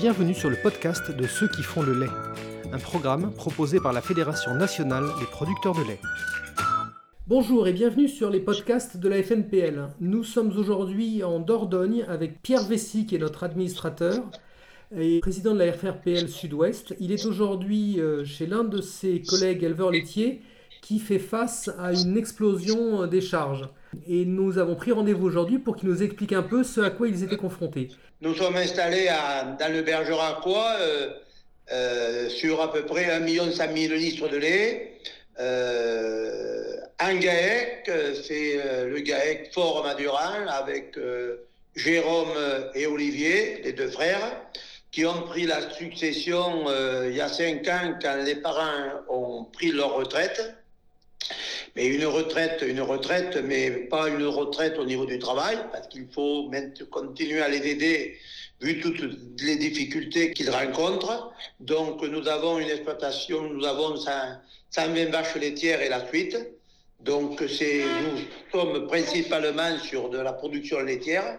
Bienvenue sur le podcast de ceux qui font le lait, un programme proposé par la Fédération nationale des producteurs de lait. Bonjour et bienvenue sur les podcasts de la FNPL. Nous sommes aujourd'hui en Dordogne avec Pierre Vessy qui est notre administrateur et président de la FRPL Sud-Ouest. Il est aujourd'hui euh, chez l'un de ses collègues éleveurs laitiers qui fait face à une explosion des charges. Et nous avons pris rendez-vous aujourd'hui pour qu'il nous explique un peu ce à quoi ils étaient confrontés. Nous sommes installés dans le Bergeracois euh, euh, sur à peu près 1 100 000 litres de lait. Euh, un GAEC, c'est euh, le GAEC Fort Madurin avec Jérôme et Olivier, les deux frères, qui ont pris la succession il y a cinq ans quand les parents ont pris leur retraite. Mais une retraite, une retraite, mais pas une retraite au niveau du travail, parce qu'il faut continuer à les aider vu toutes les difficultés qu'ils rencontrent. Donc nous avons une exploitation, nous avons 120 vaches laitières et la suite. Donc nous sommes principalement sur de la production laitière,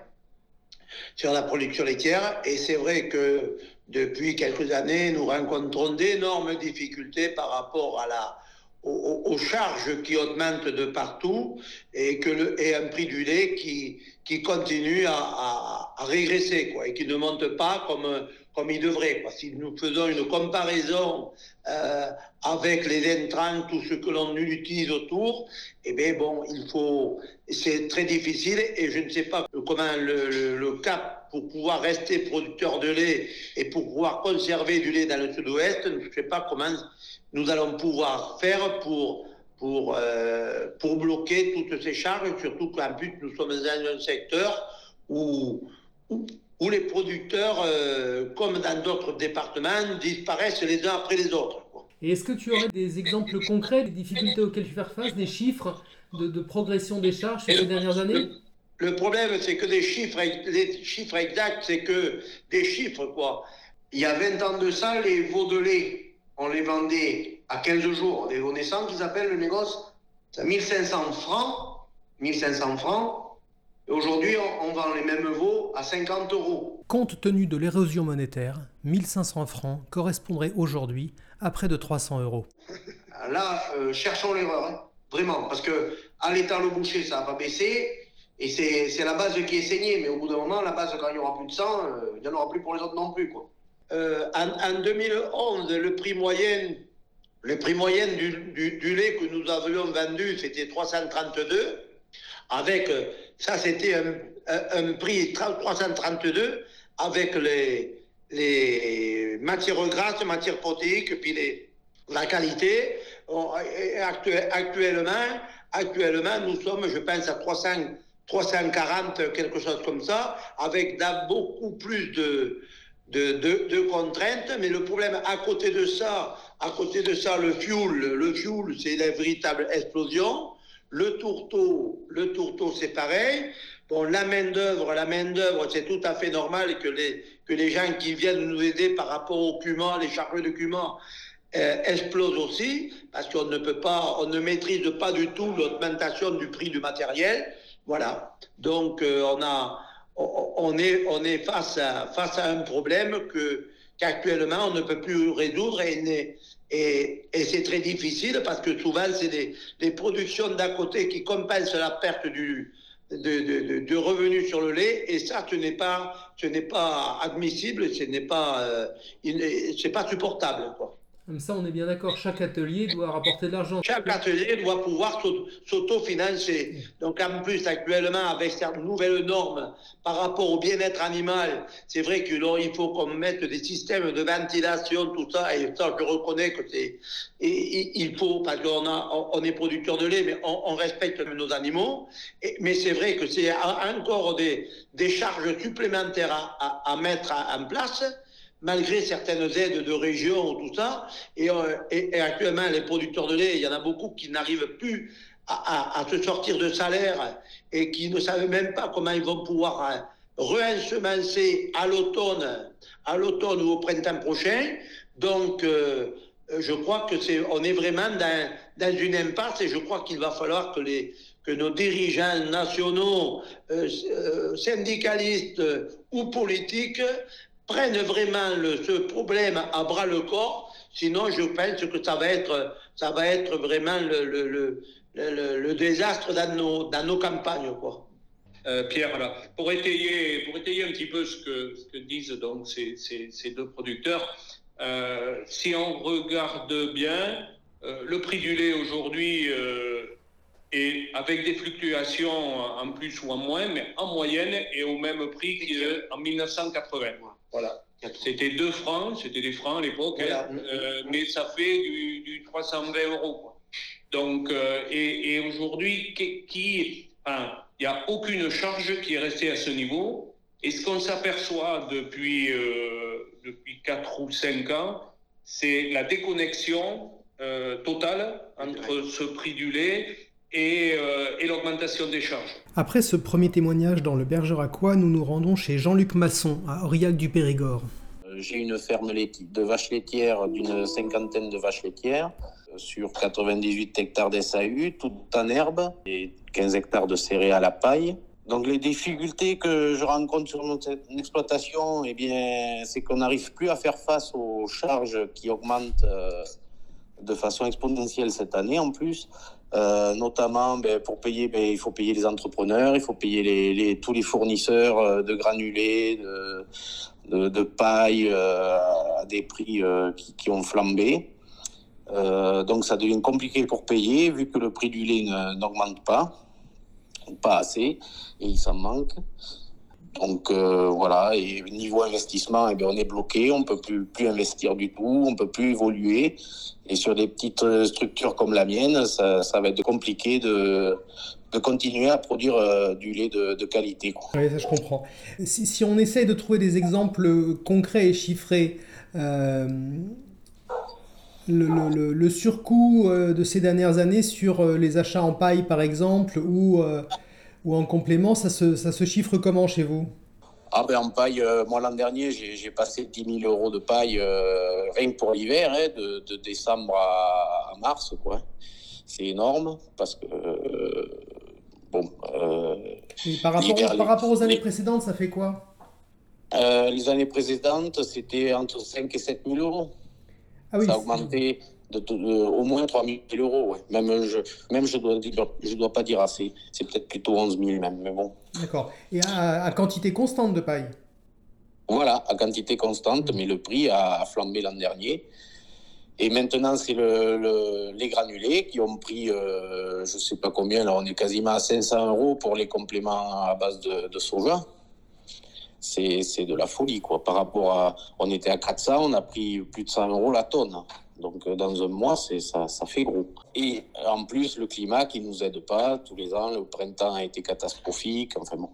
sur la production laitière, et c'est vrai que depuis quelques années, nous rencontrons d'énormes difficultés par rapport à la, aux, charges qui augmentent de partout et, que le, et un prix du lait qui, qui continue à, à, à régresser quoi, et qui ne monte pas comme, comme il devrait. Quoi. Si nous faisons une comparaison euh, avec les intrants, tout ce que l'on utilise autour, eh bien bon, il faut, c'est très difficile et je ne sais pas comment le, le, le cap pour pouvoir rester producteur de lait et pour pouvoir conserver du lait dans le sud-ouest, je ne sais pas comment nous allons pouvoir faire pour, pour, euh, pour bloquer toutes ces charges, surtout qu'en plus nous sommes dans un secteur où, où, les producteurs, euh, comme dans d'autres départements, disparaissent les uns après les autres. Et est-ce que tu aurais des exemples concrets des difficultés auxquelles tu fais face, des chiffres de, de progression des charges ces dernières années? Le, problème, c'est que des chiffres, les chiffres exacts, c'est que des chiffres, quoi. Il y a 20 ans de ça, les veaux de lait on les vendait à 15 jours des veaux naissants qu'ils appellent le négoce. C'est 1500 francs. 1500 francs. Aujourd'hui, on, vend les mêmes veaux à 50 euros. Compte tenu de l'érosion monétaire, 1500 francs correspondraient aujourd'hui à près de 300 euros. Là, euh, cherchons l'erreur, hein, vraiment, parce que à l'état le boucher, ça va baisser. Et c'est la base qui est saignée, mais au bout d'un moment, la base, quand il n'y aura plus de sang, euh, il n'y en aura plus pour les autres non plus. Quoi euh, en, en, 2011, le prix moyen, le prix moyen du, du, lait que nous avions vendu, c'était 332. Avec, euh, ça c'était un, un, un, prix 332 avec les, les matières grasses, matières protéiques, puis les, la qualité. Actuellement, actuellement, nous sommes, je pense, à 300, 340, quelque chose comme ça, avec beaucoup plus de, de, contraintes, mais le problème à côté de ça, à côté de ça, le fuel, le fuel, c'est la véritable explosion. Le tourteau, le tourteau, c'est pareil. Bon, la main d'œuvre, la main d'œuvre, c'est tout à fait normal que les que les gens qui viennent nous aider par rapport au cumin, les chargeurs de cumin, euh, explosent aussi, parce qu'on ne peut pas, on ne maîtrise pas du tout l'augmentation du prix du matériel. Voilà. Donc, euh, on a on est, on est face, à, face à un problème que, qu'actuellement on ne peut plus résoudre et, et, et c'est très difficile parce que souvent c'est des, des productions d'à côté qui compensent la perte du, de, de, de, revenus sur le lait et ça ce n'est pas, ce n'est pas admissible, ce n'est pas, euh, c'est pas supportable. Quoi. Comme ça, on est bien d'accord, chaque atelier doit rapporter de l'argent. Chaque atelier doit pouvoir s'autofinancer. Donc en plus, actuellement, avec cette nouvelle norme par rapport au bien-être animal, c'est vrai qu'il faut qu'on mette des systèmes de ventilation, tout ça, et ça, je reconnais que c'est... Il faut, parce qu'on on est producteur de lait, mais on, respecte nos animaux. Mais c'est vrai que c'est encore des, charges supplémentaires à mettre en place malgré certaines aides de région ou tout ça. Et, euh, et, actuellement, les producteurs de lait, il y en a beaucoup qui n'arrivent plus à, se sortir de salaire et qui ne savent même pas comment ils vont pouvoir hein, réensemencer à l'automne, à l'automne ou au printemps prochain. Donc, euh, je crois que c'est, on est vraiment dans, une impasse et je crois qu'il va falloir que les, que nos dirigeants nationaux, euh, euh syndicalistes ou politiques prennent vraiment ce problème à bras le corps. Sinon, je pense que ça va être, ça va être vraiment le, désastre dans nos, dans nos campagnes. Quoi. Euh, Pierre, pour, étayer, pour étayer un petit peu ce que, disent donc ces, deux producteurs, euh, si on regarde bien, euh, le prix du lait aujourd'hui est avec des fluctuations en plus ou en moins, mais en moyenne est au même prix qu'en 1980. Voilà. C'était 2 francs, c'était des francs à l'époque, hein, mais ça fait du, du 320 euros. Donc, et, et aujourd'hui, qui, qui il n'y a aucune charge qui est restée à ce niveau. Et ce qu'on s'aperçoit depuis, euh, depuis 4 ou 5 ans, c'est la déconnexion euh, totale entre ce prix du lait et, euh, et l'augmentation des charges. Après ce premier témoignage dans le Bergeracois, nous nous rendons chez Jean-Luc Masson, à Aurillac du Périgord. J'ai une ferme de vaches laitières d'une cinquantaine de vaches laitières sur 98 hectares d'SAU, tout en herbe, et 15 hectares de céréales à paille. Donc les difficultés que je rencontre sur notre exploitation, eh bien, c'est qu'on n'arrive plus à faire face aux charges qui augmentent euh, de façon exponentielle cette année en plus. Euh, notamment ben, pour payer, ben, il faut payer les entrepreneurs, il faut payer tous les fournisseurs euh, de granulés, de, paille à des prix qui, qui, ont flambé. Euh, donc ça devient compliqué pour payer vu que le prix du lait n'augmente pas, pas assez, et il s'en manque. Donc euh, voilà, et niveau investissement, eh bien, on est bloqué, on peut plus, plus investir du tout, on peut plus évoluer. Et sur des petites structures comme la mienne, ça, va être compliqué de, de continuer à produire euh, du lait de, de qualité. Oui, ça je comprends. Si, si, on essaye de trouver des exemples concrets et chiffrés, euh, le, le, surcoût euh, de ces dernières années sur euh, les achats en paille, par exemple, ou, euh, ou en complément, ça se, ça se chiffre comment chez vous? Ah ben en paille, moi l'an dernier, j'ai passé 10 000 euros de paille rien que pour l'hiver, hein, de, de, décembre à, mars. quoi. C'est énorme parce que... bon... par, rapport, par rapport aux années précédentes, ça fait quoi? Les années précédentes, c'était entre 5 et 7 000 euros. Ah ça a augmenté de, au moins 3 000 euros. Même je même je dois, je dois pas dire assez. C'est peut-être plutôt 11 000 même, mais bon. D'accord. Et à, quantité constante de paille? Voilà, à quantité constante, mais le prix a, flambé l'an dernier. Et maintenant, c'est le, les granulés qui ont pris, euh, je ne sais pas combien, là, on est quasiment à 500 euros pour les compléments à base de, de soja c'est de la folie, quoi. Par rapport à, on était à 400, on a pris plus de 100 euros la tonne. Donc, euh, dans un mois, ça, ça fait gros. Et en plus, le climat qui nous aide pas. Tous les ans, le printemps a été catastrophique. Enfin bon.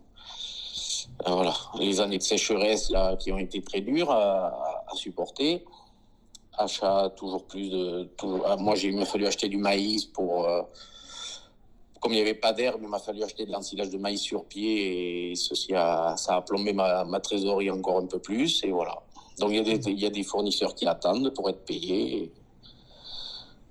Euh, voilà. Les années de sécheresse, là, qui ont été très dures à, supporter. Achat toujours plus de. Ah, moi, j'ai, il m'a fallu acheter du maïs pour. Euh, comme il n'y avait pas d'herbe, il m'a fallu acheter de l'ensilage de maïs sur pied et ceci a, ça a plombé ma, trésorerie encore un peu plus. Et voilà. Donc il y, a des, fournisseurs qui attendent pour être payés.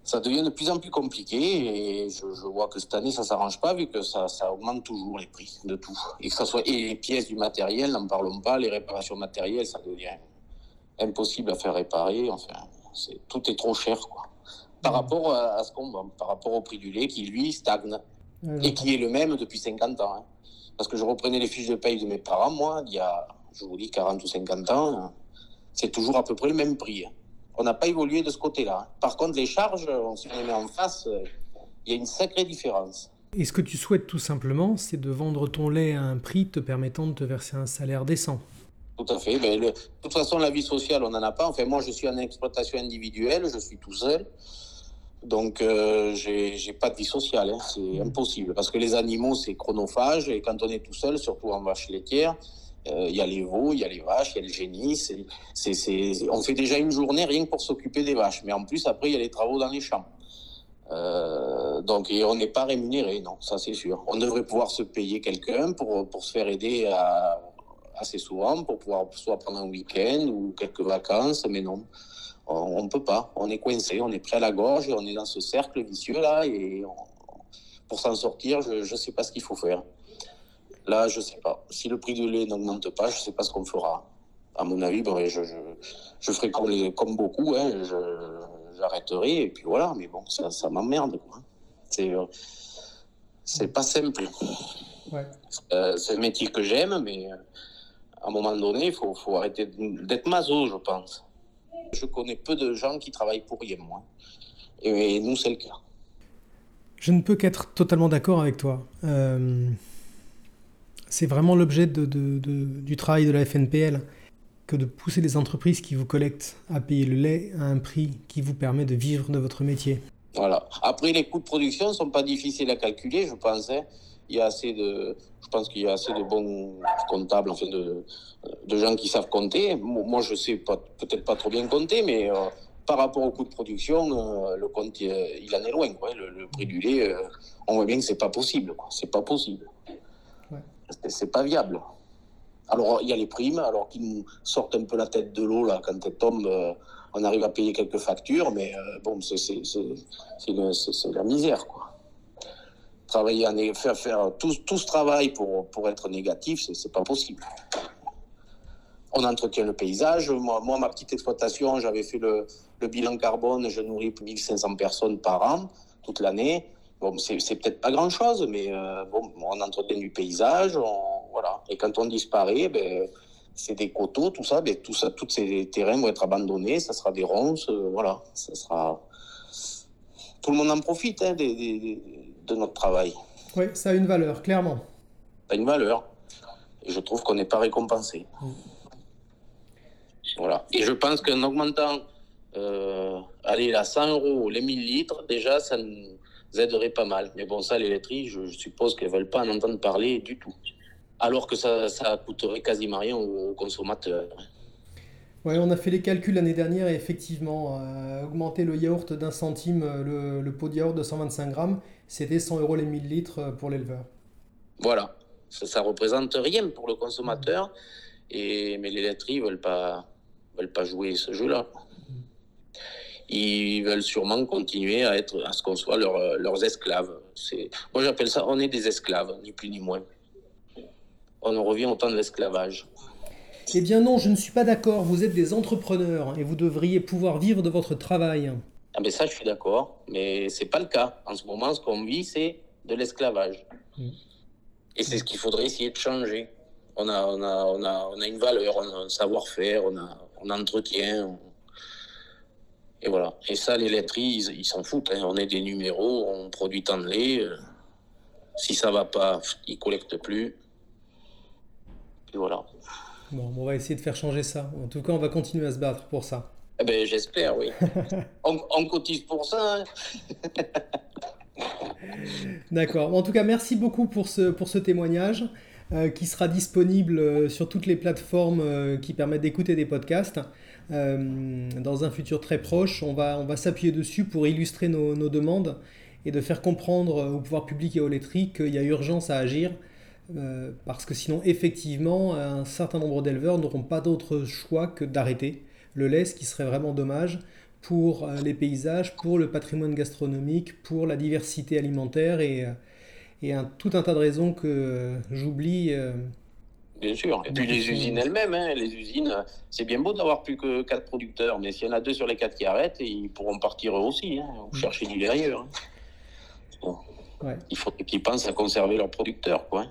ça devient de plus en plus compliqué et je, vois que cette année ça s'arrange pas vu que ça, augmente toujours les prix de tout. Et que ça soit et les pièces du matériel, n'en parlons pas, les réparations matérielles, ça devient impossible à faire réparer. Enfin, tout est trop cher. Par rapport à, ce qu'on par rapport au prix du lait qui lui stagne et qui est le même depuis 50 ans. Hein. Parce que je reprenais les fiches de paye de mes parents, moi, il y a, je vous dis, 40 ou 50 ans, c'est toujours à peu près le même prix. Hein. On n'a pas évolué de ce côté-là. Hein. Par contre, les charges, on se les met en face, il y a une sacrée différence. Et ce que tu souhaites tout simplement, c'est de vendre ton lait à un prix te permettant de te verser un salaire décent. Tout à fait. Mais de toute façon, la vie sociale, on n'en a pas. Enfin, moi, je suis en exploitation individuelle, je suis tout seul. Donc, euh, j'ai pas de vie sociale, hein. c'est mmh. impossible. Parce que les animaux, c'est chronophage, et quand on est tout seul, surtout en vache laitière, euh, il y a les veaux, il y a les vaches, il y a le génie. on fait déjà une journée rien que pour s'occuper des vaches. Mais en plus, après, il y a les travaux dans les champs. Euh, donc, et on n'est pas rémunéré, non, ça c'est sûr. On devrait pouvoir se payer quelqu'un pour, pour se faire aider à, assez souvent, pour pouvoir soit prendre un week-end ou quelques vacances, mais non on ne peut pas. On est coincé, on est prêt à la gorge on est dans ce cercle vicieux là. Et pour s'en sortir, je ne sais pas ce qu'il faut faire. Là, je ne sais pas. Si le prix du lait n'augmente pas, je ne sais pas ce qu'on fera. à mon avis, je, je, ferai comme, comme beaucoup, hein, j'arrêterai, et puis voilà, mais bon, ça, ça m'emmerde. C'est, c'est pas simple. c'est un métier que j'aime, mais à un moment donné, il faut, faut arrêter d'être maso, je pense. Je connais peu de gens qui travaillent pour rien, moi. Et, nous, c'est le cas. Je ne peux qu'être totalement d'accord avec toi. Euh, c'est vraiment l'objet du travail de la FNPL que de pousser les entreprises qui vous collectent à payer le lait à un prix qui vous permet de vivre de votre métier. Voilà. Après, les coûts de production ne sont pas difficiles à calculer, je pense. Hein. Il y a assez de, je pense qu'il y a assez de bons comptables, enfin de, de gens qui savent compter. Moi, je sais pas, peut-être pas trop bien compter, mais euh, par rapport au coût de production, euh, le compte, il, en est loin. Quoi. Le, prix du lait, euh, on voit bien que c'est pas possible. C'est pas possible. Ouais. C'est pas viable. Alors, il y a les primes, alors qu'ils nous sortent un peu la tête de l'eau, là, quand elles tombent, on arrive à payer quelques factures, mais euh, bon, c'est la misère. Travailler, faire, tout, ce travail pour, être négatif, c'est pas possible. On entretient le paysage. Moi, ma petite exploitation, j'avais fait le, bilan carbone, je nourris 1500 personnes par an, toute l'année. Bon, c'est peut-être pas grand-chose, mais euh, on entretient du paysage, voilà. Et quand on disparaît, ben, c'est des coteaux, tout ça, ben, tout ça, tous ces terrains vont être abandonnés, ça sera des ronces, euh, voilà, ça sera. Tout le monde en profite hein, de notre travail. Oui, ça a une valeur, clairement. Ça a une valeur. Et je trouve qu'on n'est pas récompensé. Mm. Voilà. Et je pense qu'en augmentant, euh, allez, à 100 euros les 1000 litres, déjà, ça nous aiderait pas mal. Mais bon, ça, les laiteries, je, je suppose qu'elles ne veulent pas en entendre parler du tout alors que ça, ça coûterait quasiment rien aux consommateurs. Oui, on a fait les calculs l'année dernière et effectivement, euh, augmenter le yaourt d'un centime, le, le, pot de yaourt de 125 grammes, c'était 100 euros les 1000 litres pour l'éleveur. Voilà, ça, ne représente rien pour le consommateur, et, mais les laiteries ne veulent pas, veulent pas jouer ce jeu-là. Ils veulent sûrement continuer à, être, à ce qu'on soit leurs esclaves. Moi j'appelle ça, on est des esclaves, ni plus ni moins on en revient au temps de l'esclavage. Eh bien non, je ne suis pas d'accord. Vous êtes des entrepreneurs et vous devriez pouvoir vivre de votre travail. Ah ben ça, je suis d'accord, mais c'est pas le cas. En ce moment, ce qu'on vit, c'est de l'esclavage. Mm. Et c'est ce qu'il faudrait essayer de changer. On a, on a, on a, on a une valeur, on a un savoir-faire, on, a, on entretient. Et voilà. Et ça, les laiteries, ils s'en foutent. Hein. On est des numéros, on produit tant de lait. Euh, si ça va pas, ils collectent plus voilà. Bon, on va essayer de faire changer ça. En tout cas, on va continuer à se battre pour ça. Eh ben, j'espère, oui. on, cotise pour ça. Hein. D'accord. En tout cas, merci beaucoup pour ce, pour ce témoignage euh, qui sera disponible euh, sur toutes les plateformes euh, qui permettent d'écouter des podcasts. dans un futur très proche, on va, on va s'appuyer dessus pour illustrer nos, nos, demandes et de faire comprendre au pouvoir public et aux laiteries qu'il y a urgence à agir euh, parce que sinon, effectivement, un certain nombre d'éleveurs n'auront pas d'autre choix que d'arrêter le lait, ce qui serait vraiment dommage pour euh, les paysages, pour le patrimoine gastronomique, pour la diversité alimentaire et, euh, et un, tout un tas de raisons que j'oublie. Bien sûr. Et puis les usines elles-mêmes, hein, les usines, c'est bien beau d'avoir plus que 4 producteurs, mais s'il y en a deux sur les 4 qui arrêtent, ils pourront partir eux aussi, hein, ou mm. chercher du ailleurs. Hein. Il faut qu'ils pensent à conserver leurs producteurs. Quoi.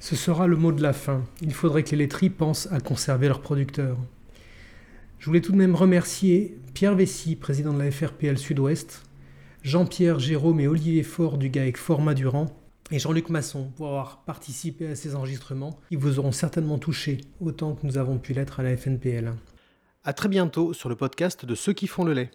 Ce sera le mot de la fin. Il faudrait que les laiteries pensent à conserver leurs producteurs. Je voulais tout de même remercier Pierre Vessy, président de la FRPL Sud-Ouest, Jean-Pierre Jérôme et Olivier Faure du GAEC Format Durand, et Jean-Luc Masson pour avoir participé à ces enregistrements. Ils vous auront certainement touché autant que nous avons pu l'être à la FNPL. A très bientôt sur le podcast de Ceux qui font le lait.